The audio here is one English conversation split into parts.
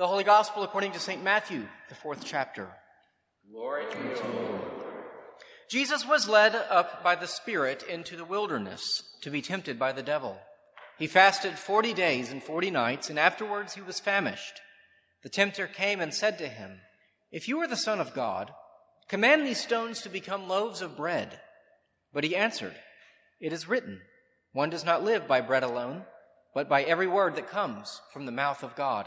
The Holy Gospel according to St. Matthew, the fourth chapter. Glory to you, Lord. Jesus was led up by the Spirit into the wilderness to be tempted by the devil. He fasted forty days and forty nights, and afterwards he was famished. The tempter came and said to him, If you are the Son of God, command these stones to become loaves of bread. But he answered, It is written, One does not live by bread alone, but by every word that comes from the mouth of God.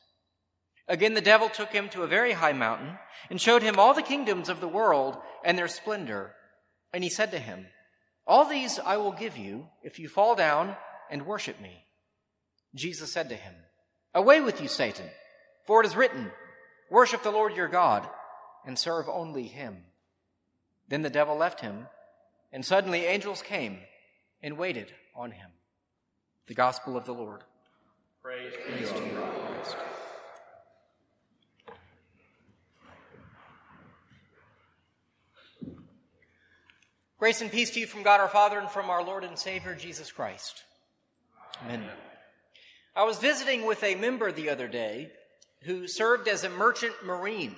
Again, the devil took him to a very high mountain and showed him all the kingdoms of the world and their splendor. And he said to him, All these I will give you if you fall down and worship me. Jesus said to him, Away with you, Satan, for it is written, Worship the Lord your God and serve only him. Then the devil left him, and suddenly angels came and waited on him. The Gospel of the Lord. Praise, Praise to you, Christ. Grace and peace to you from God our Father and from our Lord and Savior Jesus Christ. Amen. I was visiting with a member the other day who served as a merchant marine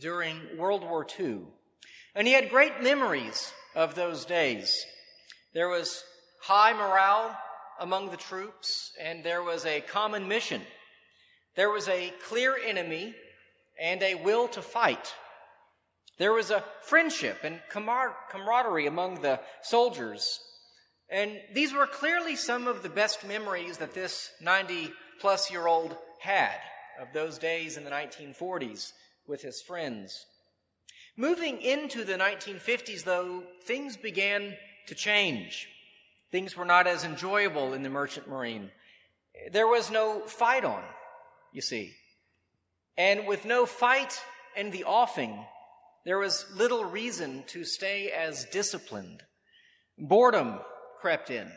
during World War II. And he had great memories of those days. There was high morale among the troops, and there was a common mission. There was a clear enemy and a will to fight. There was a friendship and camaraderie among the soldiers. And these were clearly some of the best memories that this 90 plus year old had of those days in the 1940s with his friends. Moving into the 1950s, though, things began to change. Things were not as enjoyable in the merchant marine. There was no fight on, you see. And with no fight in the offing, there was little reason to stay as disciplined. Boredom crept in,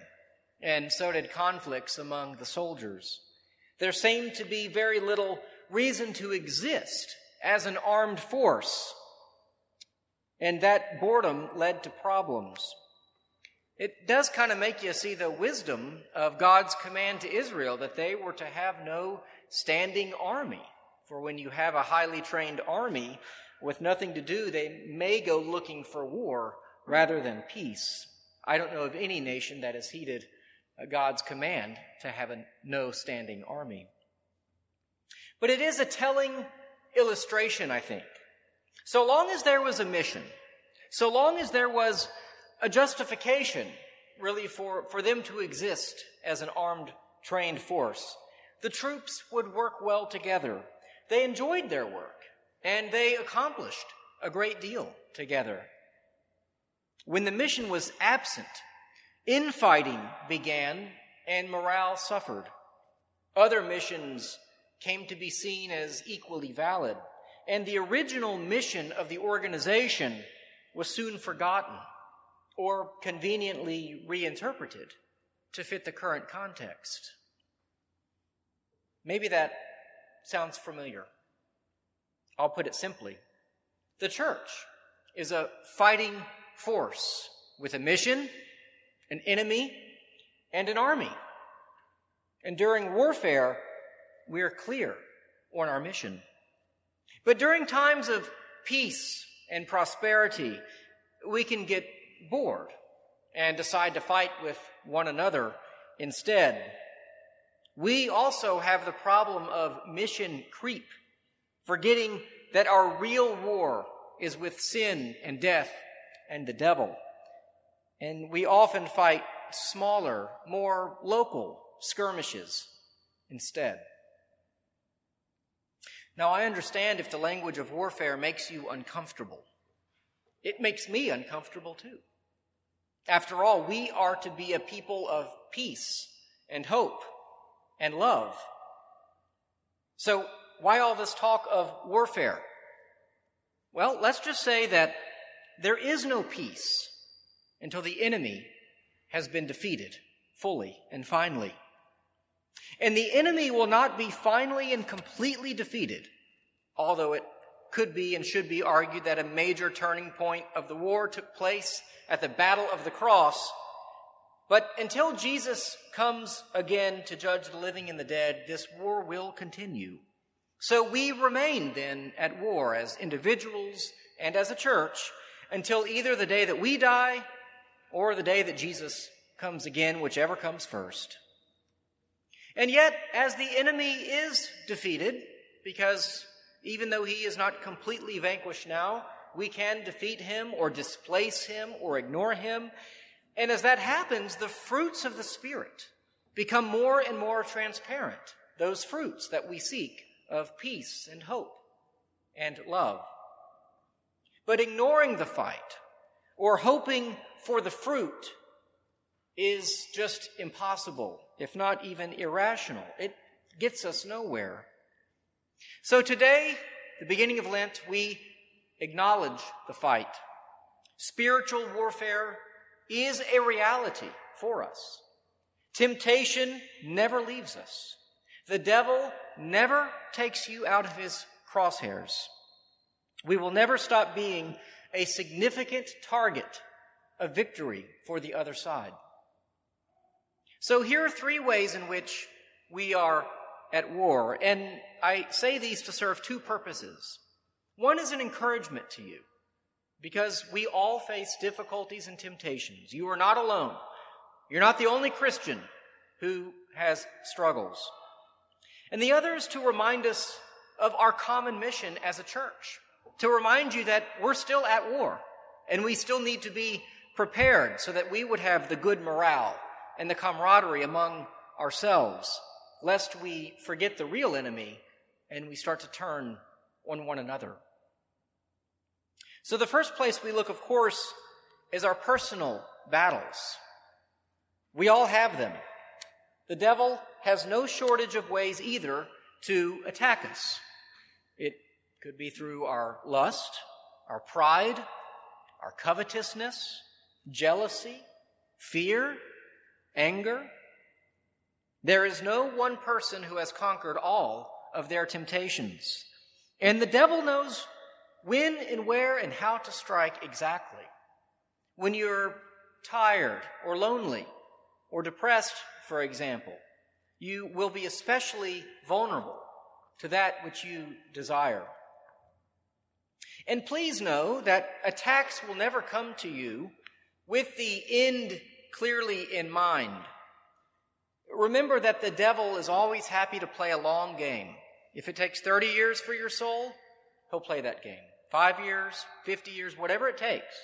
and so did conflicts among the soldiers. There seemed to be very little reason to exist as an armed force, and that boredom led to problems. It does kind of make you see the wisdom of God's command to Israel that they were to have no standing army. For when you have a highly trained army, with nothing to do, they may go looking for war rather than peace. I don't know of any nation that has heeded uh, God's command to have a no standing army. But it is a telling illustration, I think. So long as there was a mission, so long as there was a justification, really, for, for them to exist as an armed, trained force, the troops would work well together. They enjoyed their work and they accomplished a great deal together. When the mission was absent, infighting began and morale suffered. Other missions came to be seen as equally valid, and the original mission of the organization was soon forgotten or conveniently reinterpreted to fit the current context. Maybe that sounds familiar. I'll put it simply the church is a fighting force with a mission, an enemy, and an army. And during warfare, we are clear on our mission. But during times of peace and prosperity, we can get bored and decide to fight with one another instead. We also have the problem of mission creep forgetting that our real war is with sin and death and the devil. And we often fight smaller, more local skirmishes instead. Now, I understand if the language of warfare makes you uncomfortable. It makes me uncomfortable too. After all, we are to be a people of peace and hope and love. So, why all this talk of warfare? Well, let's just say that there is no peace until the enemy has been defeated fully and finally. And the enemy will not be finally and completely defeated, although it could be and should be argued that a major turning point of the war took place at the Battle of the Cross. But until Jesus comes again to judge the living and the dead, this war will continue. So we remain then at war as individuals and as a church until either the day that we die or the day that Jesus comes again, whichever comes first. And yet, as the enemy is defeated, because even though he is not completely vanquished now, we can defeat him or displace him or ignore him. And as that happens, the fruits of the Spirit become more and more transparent. Those fruits that we seek of peace and hope and love. But ignoring the fight or hoping for the fruit is just impossible, if not even irrational. It gets us nowhere. So today, the beginning of Lent, we acknowledge the fight. Spiritual warfare is a reality for us. Temptation never leaves us. The devil never takes you out of his crosshairs. We will never stop being a significant target of victory for the other side. So here are three ways in which we are at war, and I say these to serve two purposes. One is an encouragement to you, because we all face difficulties and temptations. You are not alone. You're not the only Christian who has struggles. And the other is to remind us of our common mission as a church, to remind you that we're still at war, and we still need to be prepared so that we would have the good morale and the camaraderie among ourselves, lest we forget the real enemy and we start to turn on one another. So, the first place we look, of course, is our personal battles. We all have them. The devil has no shortage of ways either to attack us. It could be through our lust, our pride, our covetousness, jealousy, fear, anger. There is no one person who has conquered all of their temptations. And the devil knows when and where and how to strike exactly. When you're tired or lonely or depressed, for example, you will be especially vulnerable to that which you desire. And please know that attacks will never come to you with the end clearly in mind. Remember that the devil is always happy to play a long game. If it takes 30 years for your soul, he'll play that game. Five years, 50 years, whatever it takes.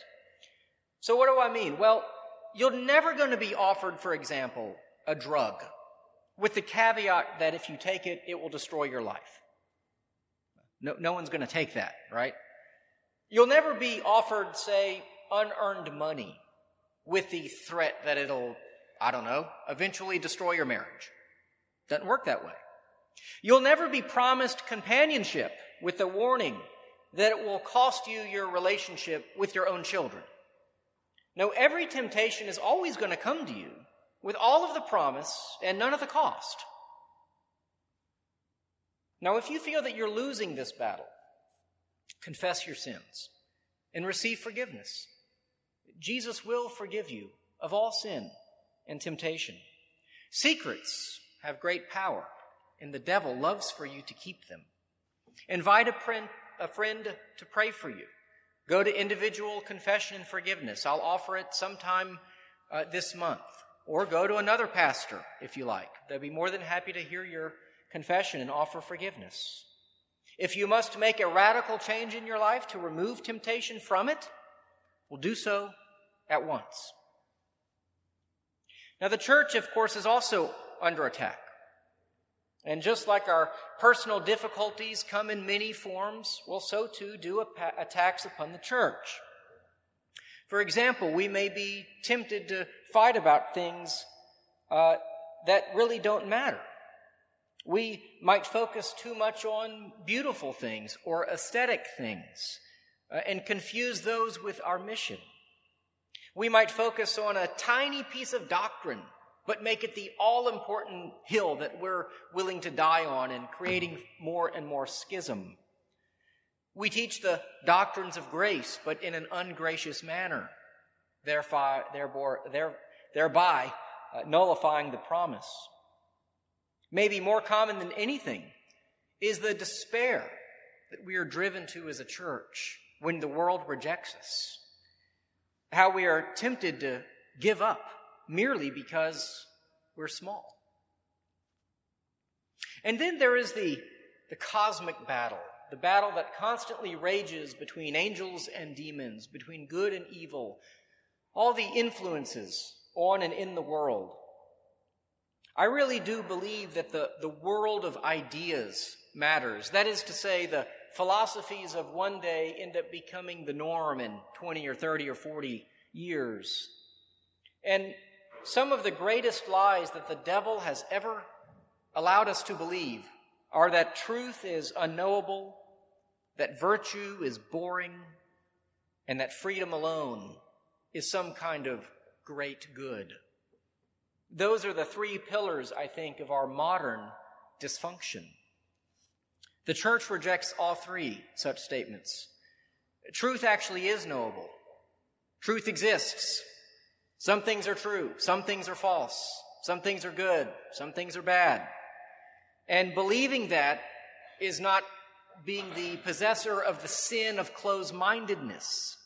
So, what do I mean? Well, you're never going to be offered, for example, a drug with the caveat that if you take it, it will destroy your life. No, no one's going to take that, right? You'll never be offered, say, unearned money with the threat that it'll, I don't know, eventually destroy your marriage. Doesn't work that way. You'll never be promised companionship with the warning that it will cost you your relationship with your own children. No, every temptation is always going to come to you with all of the promise and none of the cost. Now, if you feel that you're losing this battle, confess your sins and receive forgiveness. Jesus will forgive you of all sin and temptation. Secrets have great power, and the devil loves for you to keep them. Invite a friend, a friend to pray for you. Go to individual confession and forgiveness. I'll offer it sometime uh, this month. Or go to another pastor if you like. They'll be more than happy to hear your confession and offer forgiveness. If you must make a radical change in your life to remove temptation from it, well, do so at once. Now, the church, of course, is also under attack. And just like our personal difficulties come in many forms, well, so too do attacks upon the church. For example, we may be tempted to fight about things uh, that really don't matter. We might focus too much on beautiful things or aesthetic things uh, and confuse those with our mission. We might focus on a tiny piece of doctrine, but make it the all important hill that we're willing to die on and creating more and more schism. We teach the doctrines of grace, but in an ungracious manner, thereby, uh, nullifying the promise. Maybe more common than anything is the despair that we are driven to as a church when the world rejects us. How we are tempted to give up merely because we're small. And then there is the, the cosmic battle, the battle that constantly rages between angels and demons, between good and evil, all the influences on and in the world. I really do believe that the, the world of ideas matters. That is to say, the philosophies of one day end up becoming the norm in 20 or 30 or 40 years. And some of the greatest lies that the devil has ever allowed us to believe are that truth is unknowable, that virtue is boring, and that freedom alone is some kind of great good. Those are the three pillars, I think, of our modern dysfunction. The church rejects all three such statements. Truth actually is knowable. Truth exists. Some things are true, some things are false, some things are good, some things are bad. And believing that is not being the possessor of the sin of closed mindedness.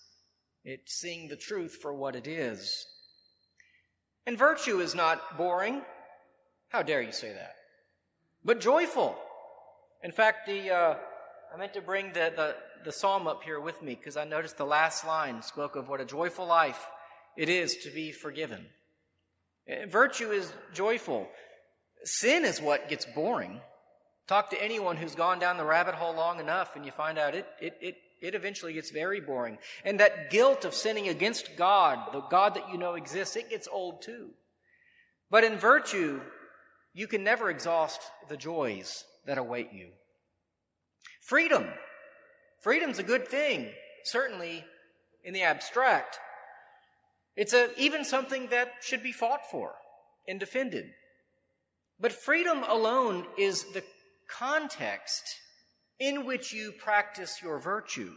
It's seeing the truth for what it is. And virtue is not boring. How dare you say that? But joyful. In fact, the uh, I meant to bring the, the, the psalm up here with me because I noticed the last line spoke of what a joyful life it is to be forgiven. Eh, virtue is joyful. Sin is what gets boring. Talk to anyone who's gone down the rabbit hole long enough and you find out it, it, it, it eventually gets very boring. And that guilt of sinning against God, the God that you know exists, it gets old too. But in virtue, you can never exhaust the joys that await you. Freedom. Freedom's a good thing, certainly in the abstract. It's a, even something that should be fought for and defended. But freedom alone is the context in which you practice your virtue.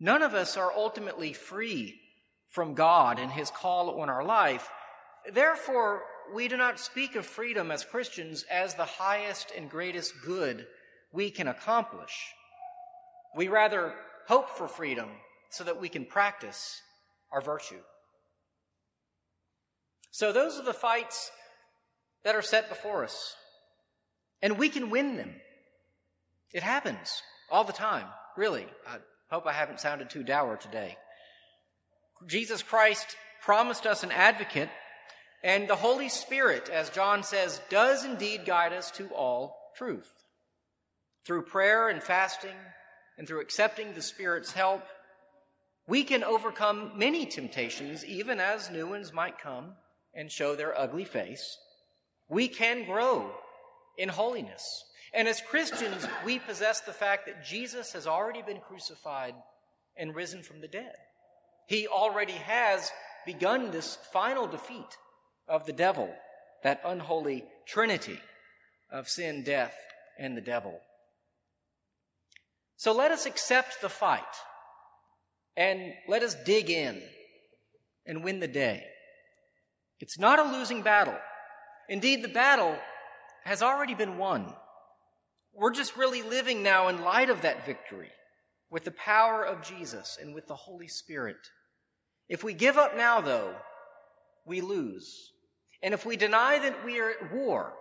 None of us are ultimately free from God and His call on our life. Therefore, we do not speak of freedom as Christians as the highest and greatest good we can accomplish. We rather hope for freedom so that we can practice our virtue. So, those are the fights that are set before us, and we can win them. It happens all the time, really. I hope I haven't sounded too dour today. Jesus Christ promised us an advocate, and the Holy Spirit, as John says, does indeed guide us to all truth. Through prayer and fasting, and through accepting the Spirit's help, we can overcome many temptations, even as new ones might come and show their ugly face. We can grow in holiness. And as Christians, we possess the fact that Jesus has already been crucified and risen from the dead. He already has begun this final defeat of the devil, that unholy trinity of sin, death, and the devil. So let us accept the fight and let us dig in and win the day. It's not a losing battle. Indeed, the battle has already been won. We're just really living now in light of that victory with the power of Jesus and with the Holy Spirit. If we give up now, though, we lose. And if we deny that we are at war,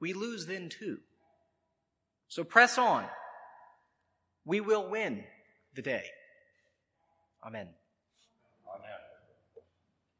we lose then too. So press on. We will win the day. Amen.